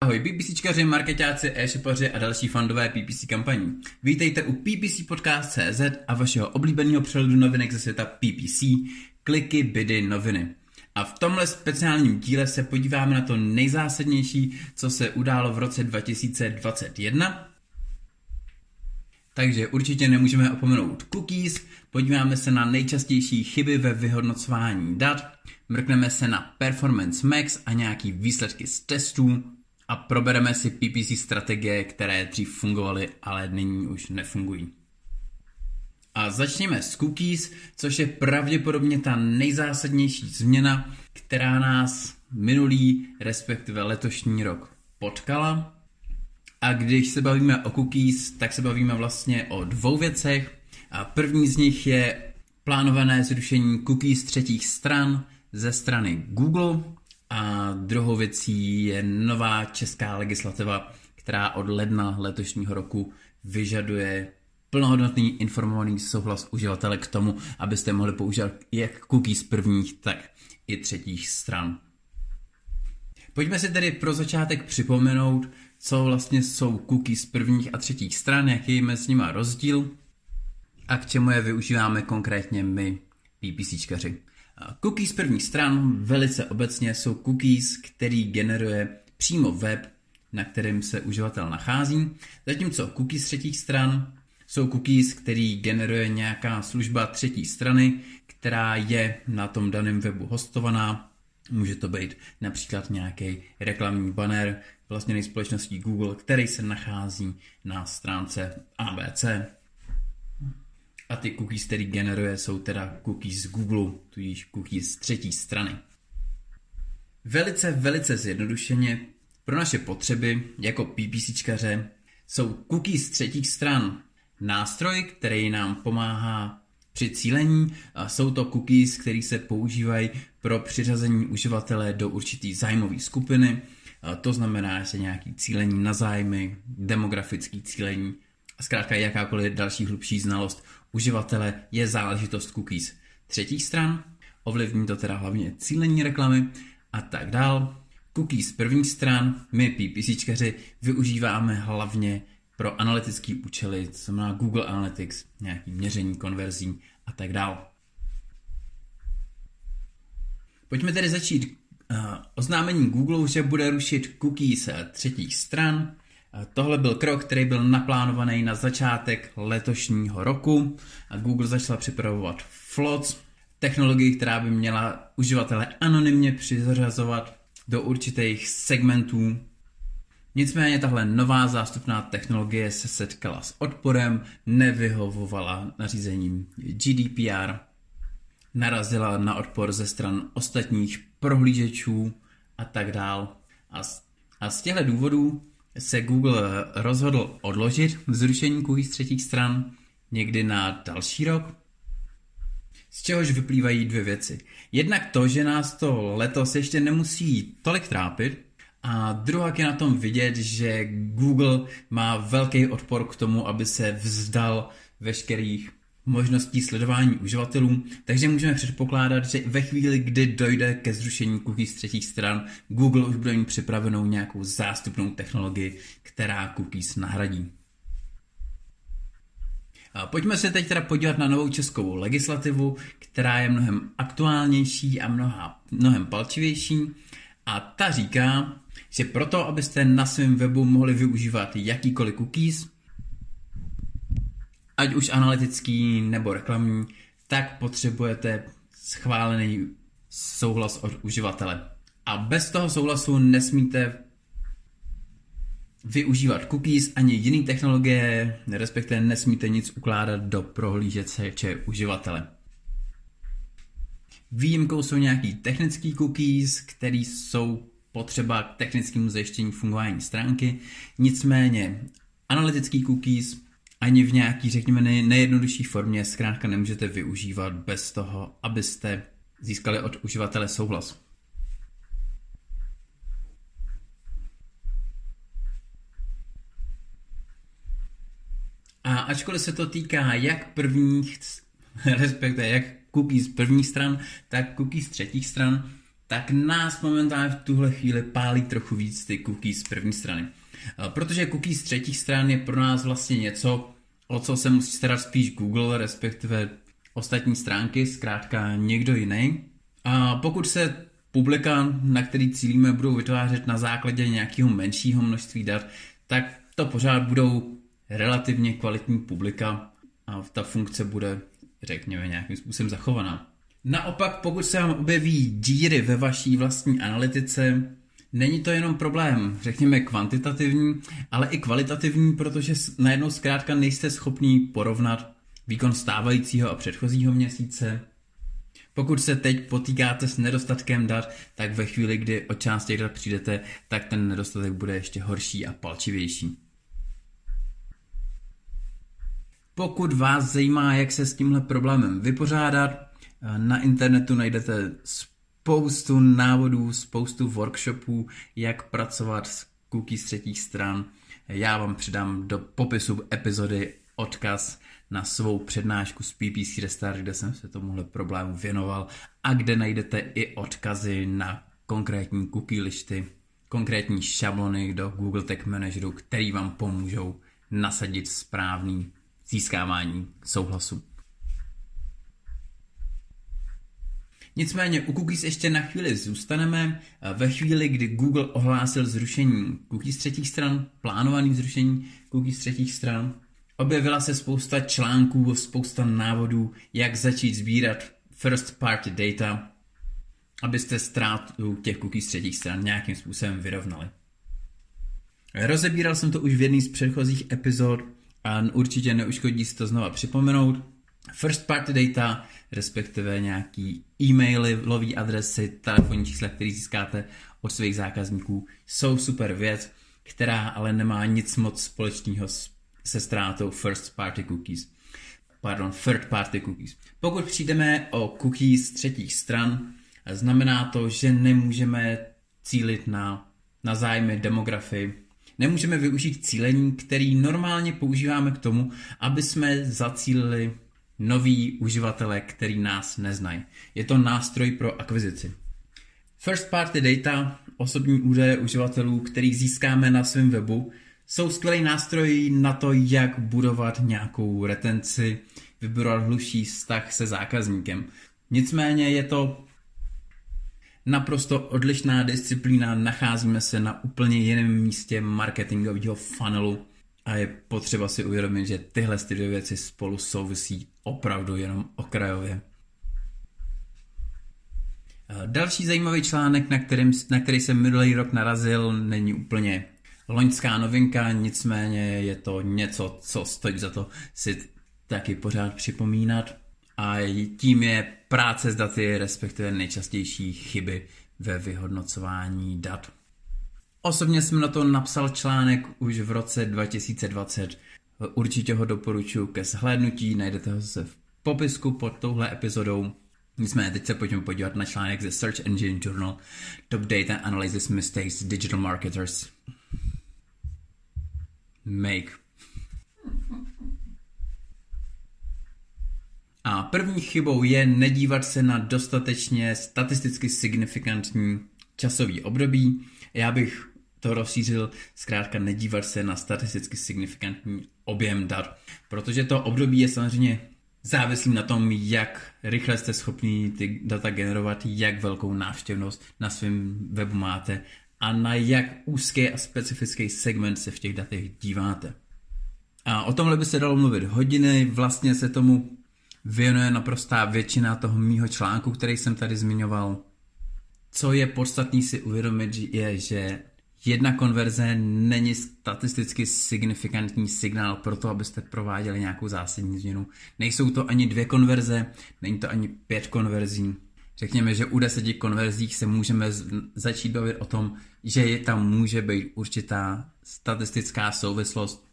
Ahoj PPCčkaři, marketáci, e-shopaři a další fandové PPC kampaní. Vítejte u PPC Podcast.cz a vašeho oblíbeného přehledu novinek ze světa PPC, kliky, bydy, noviny. A v tomhle speciálním díle se podíváme na to nejzásadnější, co se událo v roce 2021. Takže určitě nemůžeme opomenout cookies, podíváme se na nejčastější chyby ve vyhodnocování dat, mrkneme se na Performance Max a nějaký výsledky z testů, a probereme si PPC strategie, které dřív fungovaly, ale nyní už nefungují. A začněme s cookies, což je pravděpodobně ta nejzásadnější změna, která nás minulý, respektive letošní rok potkala. A když se bavíme o cookies, tak se bavíme vlastně o dvou věcech. A první z nich je plánované zrušení cookies třetích stran ze strany Google, a druhou věcí je nová česká legislativa, která od ledna letošního roku vyžaduje plnohodnotný informovaný souhlas uživatele k tomu, abyste mohli používat jak cookies prvních, tak i třetích stran. Pojďme si tedy pro začátek připomenout, co vlastně jsou cookies prvních a třetích stran, jaký je mezi nimi rozdíl a k čemu je využíváme konkrétně my, PPCčkaři. Cookies prvních stran velice obecně jsou cookies, který generuje přímo web, na kterém se uživatel nachází, zatímco cookies třetích stran jsou cookies, který generuje nějaká služba třetí strany, která je na tom daném webu hostovaná. Může to být například nějaký reklamní banner vlastněný společností Google, který se nachází na stránce ABC a ty cookies, který generuje, jsou teda cookies z Google, tudíž cookies z třetí strany. Velice, velice zjednodušeně pro naše potřeby jako PPCčkaře jsou cookies z třetích stran nástroj, který nám pomáhá při cílení. Jsou to cookies, které se používají pro přiřazení uživatele do určitý zájmové skupiny. To znamená, že nějaký cílení na zájmy, demografický cílení a zkrátka jakákoliv další hlubší znalost uživatele je záležitost cookies třetích stran, ovlivní to teda hlavně cílení reklamy a tak dál. Cookies první stran my PPCčkaři využíváme hlavně pro analytické účely, co znamená Google Analytics, nějaký měření konverzí a tak dál. Pojďme tedy začít uh, oznámení Google, že bude rušit cookies třetích stran. Tohle byl krok, který byl naplánovaný na začátek letošního roku a Google začala připravovat Flots, technologii, která by měla uživatele anonymně přizařazovat do určitých segmentů. Nicméně tahle nová zástupná technologie se setkala s odporem, nevyhovovala nařízením GDPR, narazila na odpor ze stran ostatních prohlížečů a tak dál. A z, a z těchto důvodů se Google rozhodl odložit zrušení cookies třetích stran někdy na další rok, z čehož vyplývají dvě věci. Jednak to, že nás to letos ještě nemusí tolik trápit, a druhá je na tom vidět, že Google má velký odpor k tomu, aby se vzdal veškerých možností sledování uživatelů, takže můžeme předpokládat, že ve chvíli, kdy dojde ke zrušení cookies třetích stran, Google už bude mít připravenou nějakou zástupnou technologii, která cookies nahradí. A pojďme se teď teda podívat na novou českou legislativu, která je mnohem aktuálnější a mnoha, mnohem palčivější. A ta říká, že proto, abyste na svém webu mohli využívat jakýkoliv cookies, ať už analytický nebo reklamní, tak potřebujete schválený souhlas od uživatele. A bez toho souhlasu nesmíte využívat cookies ani jiné technologie, respektive nesmíte nic ukládat do prohlížeče uživatele. Výjimkou jsou nějaký technický cookies, které jsou potřeba k technickému zajištění fungování stránky. Nicméně analytický cookies ani v nějaký, řekněme, nejjednodušší formě zkrátka nemůžete využívat bez toho, abyste získali od uživatele souhlas. A ačkoliv se to týká jak prvních, respektive jak cookies z prvních stran, tak cookies z třetích stran, tak nás momentálně v tuhle chvíli pálí trochu víc ty cookies z první strany. Protože cookies z třetích stran je pro nás vlastně něco, o co se musí starat spíš Google, respektive ostatní stránky, zkrátka někdo jiný. A pokud se publika, na který cílíme, budou vytvářet na základě nějakého menšího množství dat, tak to pořád budou relativně kvalitní publika a ta funkce bude, řekněme, nějakým způsobem zachovaná. Naopak, pokud se vám objeví díry ve vaší vlastní analytice, není to jenom problém, řekněme, kvantitativní, ale i kvalitativní, protože najednou zkrátka nejste schopní porovnat výkon stávajícího a předchozího měsíce. Pokud se teď potýkáte s nedostatkem dat, tak ve chvíli, kdy o část těch dat přijdete, tak ten nedostatek bude ještě horší a palčivější. Pokud vás zajímá, jak se s tímhle problémem vypořádat, na internetu najdete spoustu návodů, spoustu workshopů, jak pracovat s cookies třetích stran. Já vám přidám do popisu epizody odkaz na svou přednášku z PPC Restart, kde jsem se tomuhle problému věnoval a kde najdete i odkazy na konkrétní cookie listy, konkrétní šablony do Google Tag Manageru, který vám pomůžou nasadit správný získávání souhlasu. Nicméně u cookies ještě na chvíli zůstaneme. Ve chvíli, kdy Google ohlásil zrušení cookies třetích stran, plánovaný zrušení cookies třetích stran, objevila se spousta článků, spousta návodů, jak začít sbírat first party data, abyste ztrátu těch cookies třetích stran nějakým způsobem vyrovnali. Rozebíral jsem to už v jedné z předchozích epizod a určitě neuškodí si to znova připomenout. First party data, respektive nějaký e-maily, lový adresy, telefonní čísla, které získáte od svých zákazníků, jsou super věc, která ale nemá nic moc společného se ztrátou first party cookies. Pardon, third party cookies. Pokud přijdeme o cookies třetích stran, znamená to, že nemůžeme cílit na, na zájmy demografii, nemůžeme využít cílení, který normálně používáme k tomu, aby jsme zacílili noví uživatele, který nás neznají. Je to nástroj pro akvizici. First party data, osobní údaje uživatelů, který získáme na svém webu, jsou skvělý nástroj na to, jak budovat nějakou retenci, vybudovat hluší vztah se zákazníkem. Nicméně je to naprosto odlišná disciplína, nacházíme se na úplně jiném místě marketingového funnelu a je potřeba si uvědomit, že tyhle dvě věci spolu souvisí opravdu jenom okrajově. Další zajímavý článek, na, kterým, na který jsem minulý rok narazil, není úplně loňská novinka, nicméně je to něco, co stojí za to si taky pořád připomínat. A tím je práce s daty, respektive nejčastější chyby ve vyhodnocování dat. Osobně jsem na to napsal článek už v roce 2020. Určitě ho doporučuji ke shlédnutí, najdete ho se v popisku pod touhle epizodou. Nicméně teď se pojďme podívat na článek ze Search Engine Journal Top Data Analysis Mistakes Digital Marketers Make. A první chybou je nedívat se na dostatečně statisticky signifikantní časový období. Já bych to rozšířil, zkrátka nedívat se na statisticky signifikantní objem dat, protože to období je samozřejmě závislý na tom, jak rychle jste schopni ty data generovat, jak velkou návštěvnost na svém webu máte a na jak úzký a specifický segment se v těch datech díváte. A o tomhle by se dalo mluvit hodiny, vlastně se tomu věnuje naprostá většina toho mýho článku, který jsem tady zmiňoval. Co je podstatný si uvědomit, je, že jedna konverze není statisticky signifikantní signál pro to, abyste prováděli nějakou zásadní změnu. Nejsou to ani dvě konverze, není to ani pět konverzí. Řekněme, že u deseti konverzích se můžeme začít bavit o tom, že je tam může být určitá statistická souvislost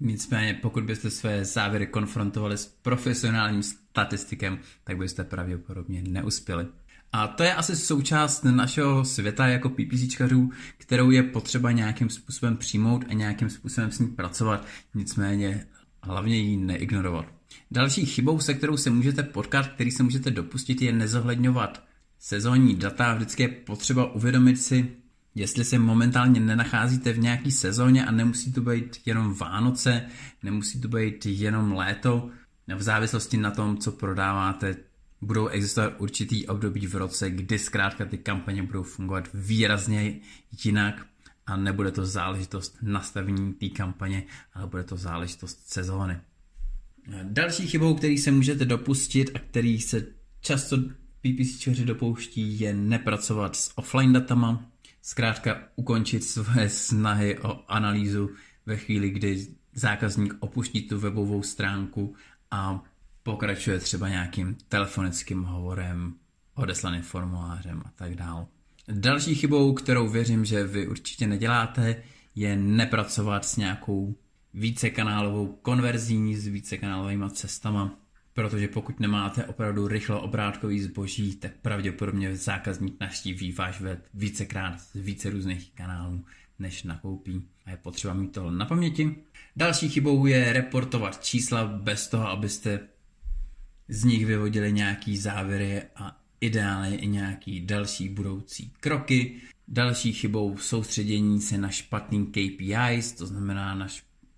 Nicméně, pokud byste své závěry konfrontovali s profesionálním statistikem, tak byste pravděpodobně neuspěli. A to je asi součást našeho světa jako PPCčkařů, kterou je potřeba nějakým způsobem přijmout a nějakým způsobem s ní pracovat, nicméně hlavně ji neignorovat. Další chybou, se kterou se můžete potkat, který se můžete dopustit, je nezohledňovat sezónní data, vždycky je potřeba uvědomit si, jestli se momentálně nenacházíte v nějaký sezóně a nemusí to být jenom Vánoce, nemusí to být jenom léto, v závislosti na tom, co prodáváte, budou existovat určitý období v roce, kdy zkrátka ty kampaně budou fungovat výrazně jinak a nebude to záležitost nastavení té kampaně, ale bude to záležitost sezóny. Další chybou, který se můžete dopustit a který se často PPCčeři dopouští, je nepracovat s offline datama, zkrátka ukončit svoje snahy o analýzu ve chvíli, kdy zákazník opuští tu webovou stránku a pokračuje třeba nějakým telefonickým hovorem, odeslaným formulářem a tak dále. Další chybou, kterou věřím, že vy určitě neděláte, je nepracovat s nějakou vícekanálovou konverzí, s vícekanálovými cestama, protože pokud nemáte opravdu rychlo obrátkový zboží, tak pravděpodobně zákazník naštíví váš web vícekrát z více různých kanálů, než nakoupí. A je potřeba mít tohle na paměti. Další chybou je reportovat čísla bez toho, abyste z nich vyvodili nějaký závěry a ideálně i nějaký další budoucí kroky. Další chybou soustředění se na špatný KPIs, to znamená na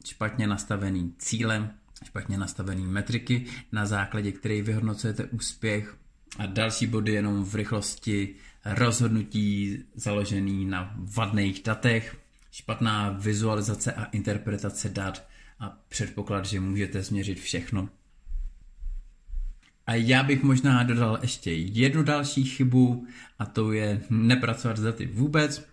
špatně nastavený cíle, špatně nastavený metriky, na základě kterých vyhodnocujete úspěch. A další body jenom v rychlosti rozhodnutí založený na vadných datech, špatná vizualizace a interpretace dat a předpoklad, že můžete změřit všechno a já bych možná dodal ještě jednu další chybu a to je nepracovat s daty vůbec.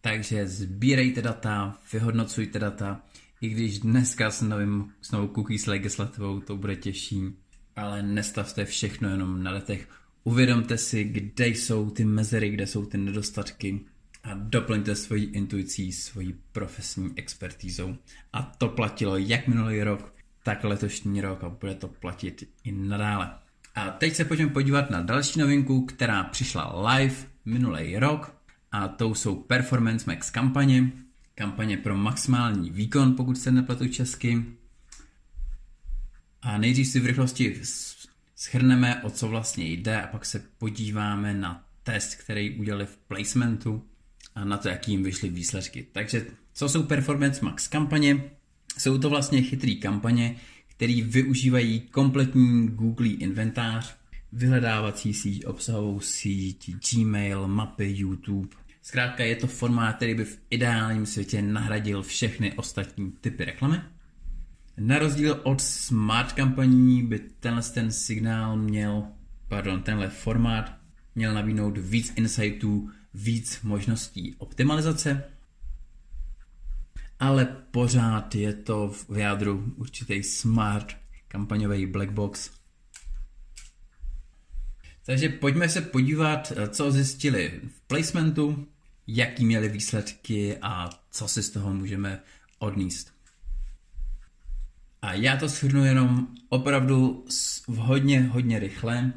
Takže sbírejte data, vyhodnocujte data, i když dneska s, novým, s novou cookies legislativou to bude těžší, ale nestavte všechno jenom na datech. Uvědomte si, kde jsou ty mezery, kde jsou ty nedostatky a doplňte svoji intuicí, svojí profesní expertízou. A to platilo jak minulý rok, tak letošní rok a bude to platit i nadále. A teď se pojďme podívat na další novinku, která přišla live minulý rok a to jsou Performance Max kampaně. Kampaně pro maximální výkon, pokud se nepletu česky. A nejdřív si v rychlosti schrneme, o co vlastně jde a pak se podíváme na test, který udělali v placementu a na to, jaký jim vyšly výsledky. Takže co jsou Performance Max kampaně? Jsou to vlastně chytré kampaně, které využívají kompletní Google inventář, vyhledávací síť, obsahovou síť, Gmail, mapy, YouTube. Zkrátka je to formát, který by v ideálním světě nahradil všechny ostatní typy reklamy. Na rozdíl od smart kampaní by tenhle ten signál měl, pardon, tenhle formát měl nabídnout víc insightů, víc možností optimalizace ale pořád je to v jádru určitý smart kampaňový black box. Takže pojďme se podívat, co zjistili v placementu, jaký měli výsledky a co si z toho můžeme odníst. A já to shrnu jenom opravdu hodně, hodně rychle.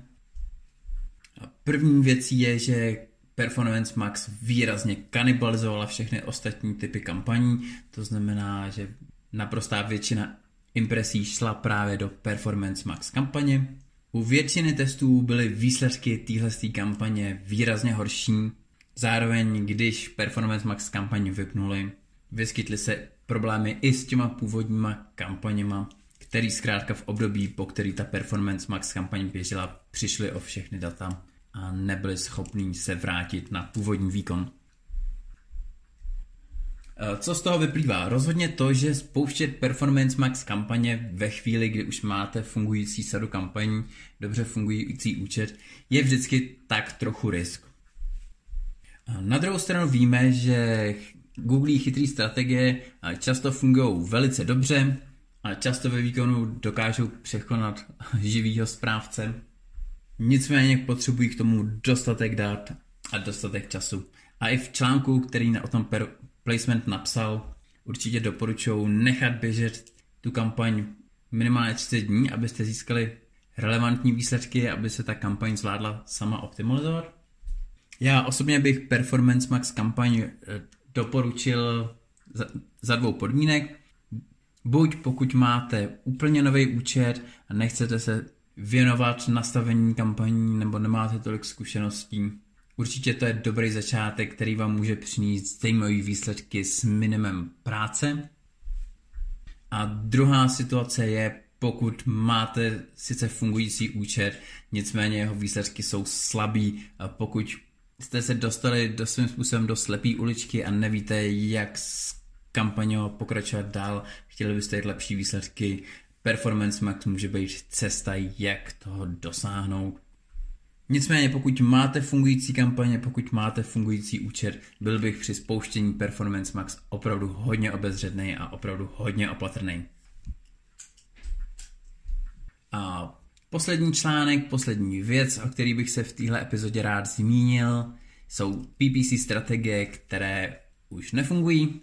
První věcí je, že Performance Max výrazně kanibalizovala všechny ostatní typy kampaní, to znamená, že naprostá většina impresí šla právě do Performance Max kampaně. U většiny testů byly výsledky téhle kampaně výrazně horší. Zároveň, když Performance Max kampaně vypnuli, vyskytly se problémy i s těma původníma kampaněma, který zkrátka v období, po který ta Performance Max kampaň běžela, přišly o všechny data a nebyli schopní se vrátit na původní výkon. E, co z toho vyplývá? Rozhodně to, že spouštět Performance Max kampaně ve chvíli, kdy už máte fungující sadu kampaní, dobře fungující účet, je vždycky tak trochu risk. E, na druhou stranu víme, že Google chytrý strategie často fungují velice dobře a často ve výkonu dokážou překonat živýho správce Nicméně potřebují k tomu dostatek dát a dostatek času. A i v článku, který o tom per placement napsal, určitě doporučuji nechat běžet tu kampaň minimálně 30 dní, abyste získali relevantní výsledky, aby se ta kampaň zvládla sama optimalizovat. Já osobně bych Performance Max kampaň eh, doporučil za, za dvou podmínek. Buď pokud máte úplně nový účet a nechcete se věnovat nastavení kampaní nebo nemáte tolik zkušeností, určitě to je dobrý začátek, který vám může přinést zajímavé výsledky s minimem práce. A druhá situace je, pokud máte sice fungující účet, nicméně jeho výsledky jsou slabý, a pokud jste se dostali do svým způsobem do slepý uličky a nevíte, jak s kampaňou pokračovat dál, chtěli byste jít lepší výsledky, Performance Max může být cesta, jak toho dosáhnout. Nicméně, pokud máte fungující kampaně, pokud máte fungující účet, byl bych při spouštění Performance Max opravdu hodně obezřetný a opravdu hodně opatrný. A poslední článek, poslední věc, o který bych se v téhle epizodě rád zmínil, jsou PPC strategie, které už nefungují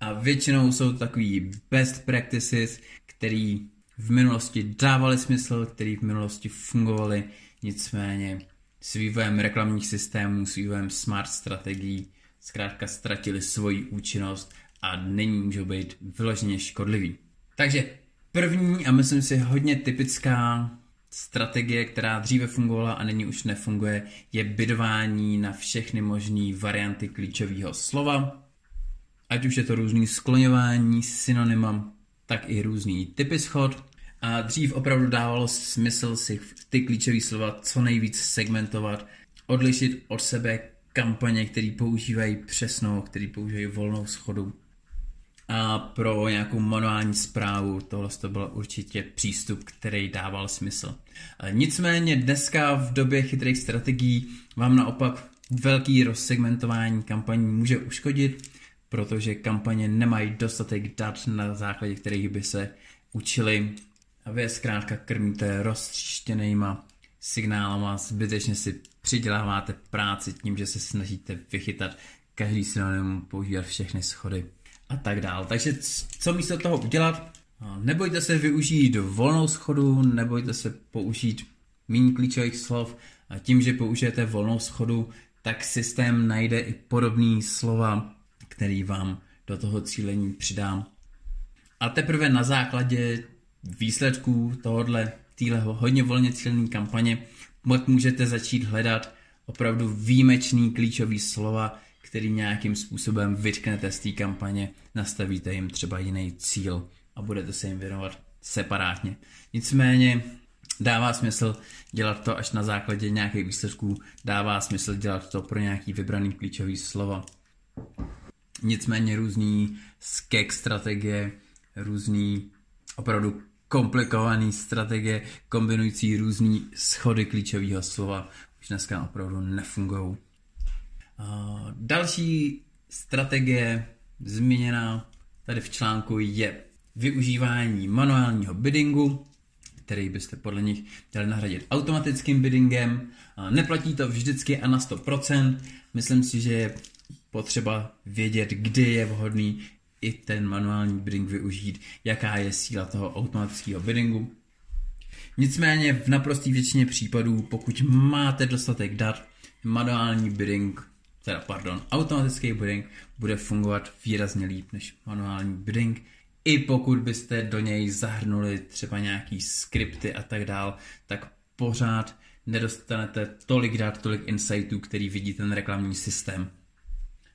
a většinou jsou to takový best practices, který v minulosti dávaly smysl, který v minulosti fungovaly, nicméně s vývojem reklamních systémů, s vývojem smart strategií zkrátka ztratili svoji účinnost a nyní můžou být vyloženě škodlivý. Takže první a myslím si hodně typická strategie, která dříve fungovala a nyní už nefunguje, je bydování na všechny možné varianty klíčového slova. Ať už je to různý skloňování, synonyma, tak i různý typy schod. A dřív opravdu dávalo smysl si ty klíčové slova co nejvíc segmentovat, odlišit od sebe kampaně, které používají přesnou, které používají volnou schodu. A pro nějakou manuální zprávu tohle to byl určitě přístup, který dával smysl. Nicméně dneska v době chytrých strategií vám naopak velký rozsegmentování kampaní může uškodit, protože kampaně nemají dostatek dat, na základě kterých by se učili a vy je zkrátka krmíte roztříštěnýma signálama, zbytečně si přiděláváte práci tím, že se snažíte vychytat každý synonym, používat všechny schody a tak dále. Takže co místo toho udělat? Nebojte se využít volnou schodu, nebojte se použít méně klíčových slov. A tím, že použijete volnou schodu, tak systém najde i podobné slova, který vám do toho cílení přidám. A teprve na základě výsledků tohohle týhle hodně volně cílené kampaně můžete začít hledat opravdu výjimečný klíčový slova, který nějakým způsobem vytknete z té kampaně, nastavíte jim třeba jiný cíl a budete se jim věnovat separátně. Nicméně dává smysl dělat to až na základě nějakých výsledků, dává smysl dělat to pro nějaký vybraný klíčový slova. Nicméně různý skek strategie, různý opravdu komplikované strategie kombinující různé schody klíčového slova už dneska opravdu nefungují. Další strategie zmíněná tady v článku je využívání manuálního biddingu, který byste podle nich měli nahradit automatickým biddingem. Neplatí to vždycky a na 100%. Myslím si, že je potřeba vědět, kdy je vhodný i ten manuální bidding využít, jaká je síla toho automatického biddingu. Nicméně v naprosté většině případů, pokud máte dostatek dat, manuální bidding, teda pardon, automatický bidding bude fungovat výrazně líp než manuální bidding, i pokud byste do něj zahrnuli třeba nějaký skripty a tak dál, tak pořád nedostanete tolik dat, tolik insightů, který vidí ten reklamní systém.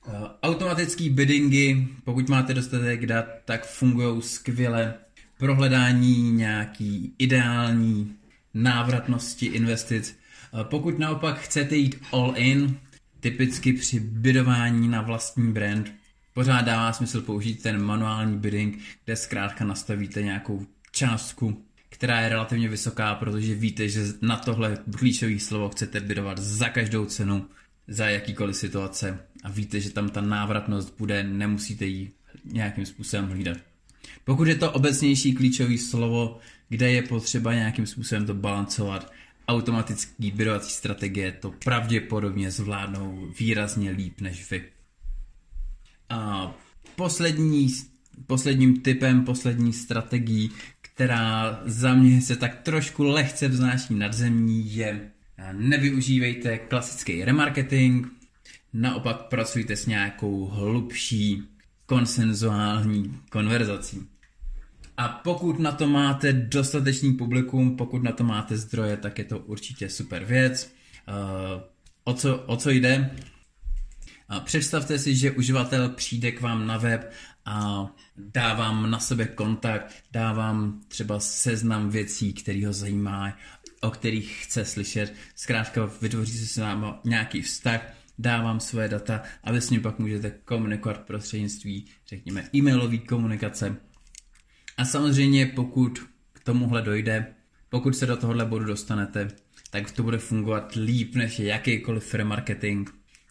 Eh, automatický biddingy, pokud máte dostatek dat, tak fungují skvěle pro hledání nějaký ideální návratnosti investic. Eh, pokud naopak chcete jít all in, typicky při bidování na vlastní brand, pořád dává smysl použít ten manuální bidding, kde zkrátka nastavíte nějakou částku, která je relativně vysoká, protože víte, že na tohle klíčové slovo chcete bidovat za každou cenu, za jakýkoliv situace a víte, že tam ta návratnost bude, nemusíte ji nějakým způsobem hlídat. Pokud je to obecnější klíčové slovo, kde je potřeba nějakým způsobem to balancovat, automatický bidovací strategie to pravděpodobně zvládnou výrazně líp než vy. A poslední, posledním typem, poslední strategií, která za mě se tak trošku lehce vznáší nad zemí, je nevyužívejte klasický remarketing, naopak pracujte s nějakou hlubší konsenzuální konverzací. A pokud na to máte dostatečný publikum, pokud na to máte zdroje, tak je to určitě super věc. Uh, o, co, o co jde? Představte si, že uživatel přijde k vám na web a dá vám na sebe kontakt, dá vám třeba seznam věcí, který ho zajímá, o kterých chce slyšet. Zkrátka vytvoří si s vámi nějaký vztah, dá vám své data a vy s ním pak můžete komunikovat prostřednictví, řekněme, e-mailové komunikace. A samozřejmě, pokud k tomuhle dojde, pokud se do tohohle bodu dostanete, tak to bude fungovat líp než jakýkoliv remarketing,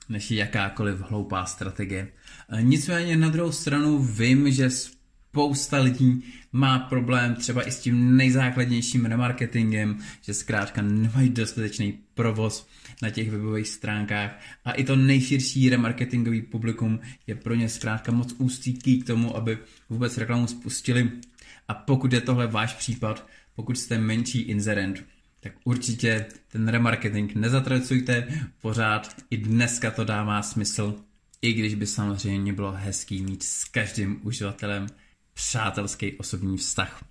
než jakákoliv hloupá strategie. Nicméně na druhou stranu vím, že spousta lidí má problém třeba i s tím nejzákladnějším remarketingem, že zkrátka nemají dostatečný provoz na těch webových stránkách a i to nejširší remarketingový publikum je pro ně zkrátka moc ústý k tomu, aby vůbec reklamu spustili. A pokud je tohle váš případ, pokud jste menší inzerent, tak určitě ten remarketing nezatracujte, pořád i dneska to dává smysl, i když by samozřejmě bylo hezký mít s každým uživatelem přátelský osobní vztah.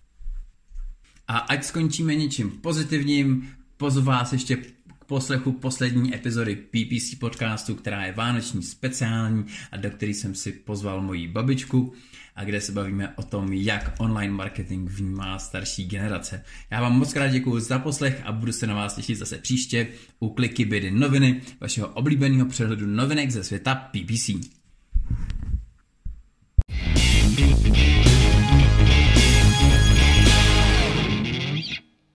A ať skončíme něčím pozitivním, pozvu vás ještě k poslechu poslední epizody PPC podcastu, která je vánoční speciální a do který jsem si pozval moji babičku a kde se bavíme o tom, jak online marketing vnímá starší generace. Já vám moc krát děkuji za poslech a budu se na vás těšit zase příště u Kliky Bědy noviny, vašeho oblíbeného přehledu novinek ze světa PPC.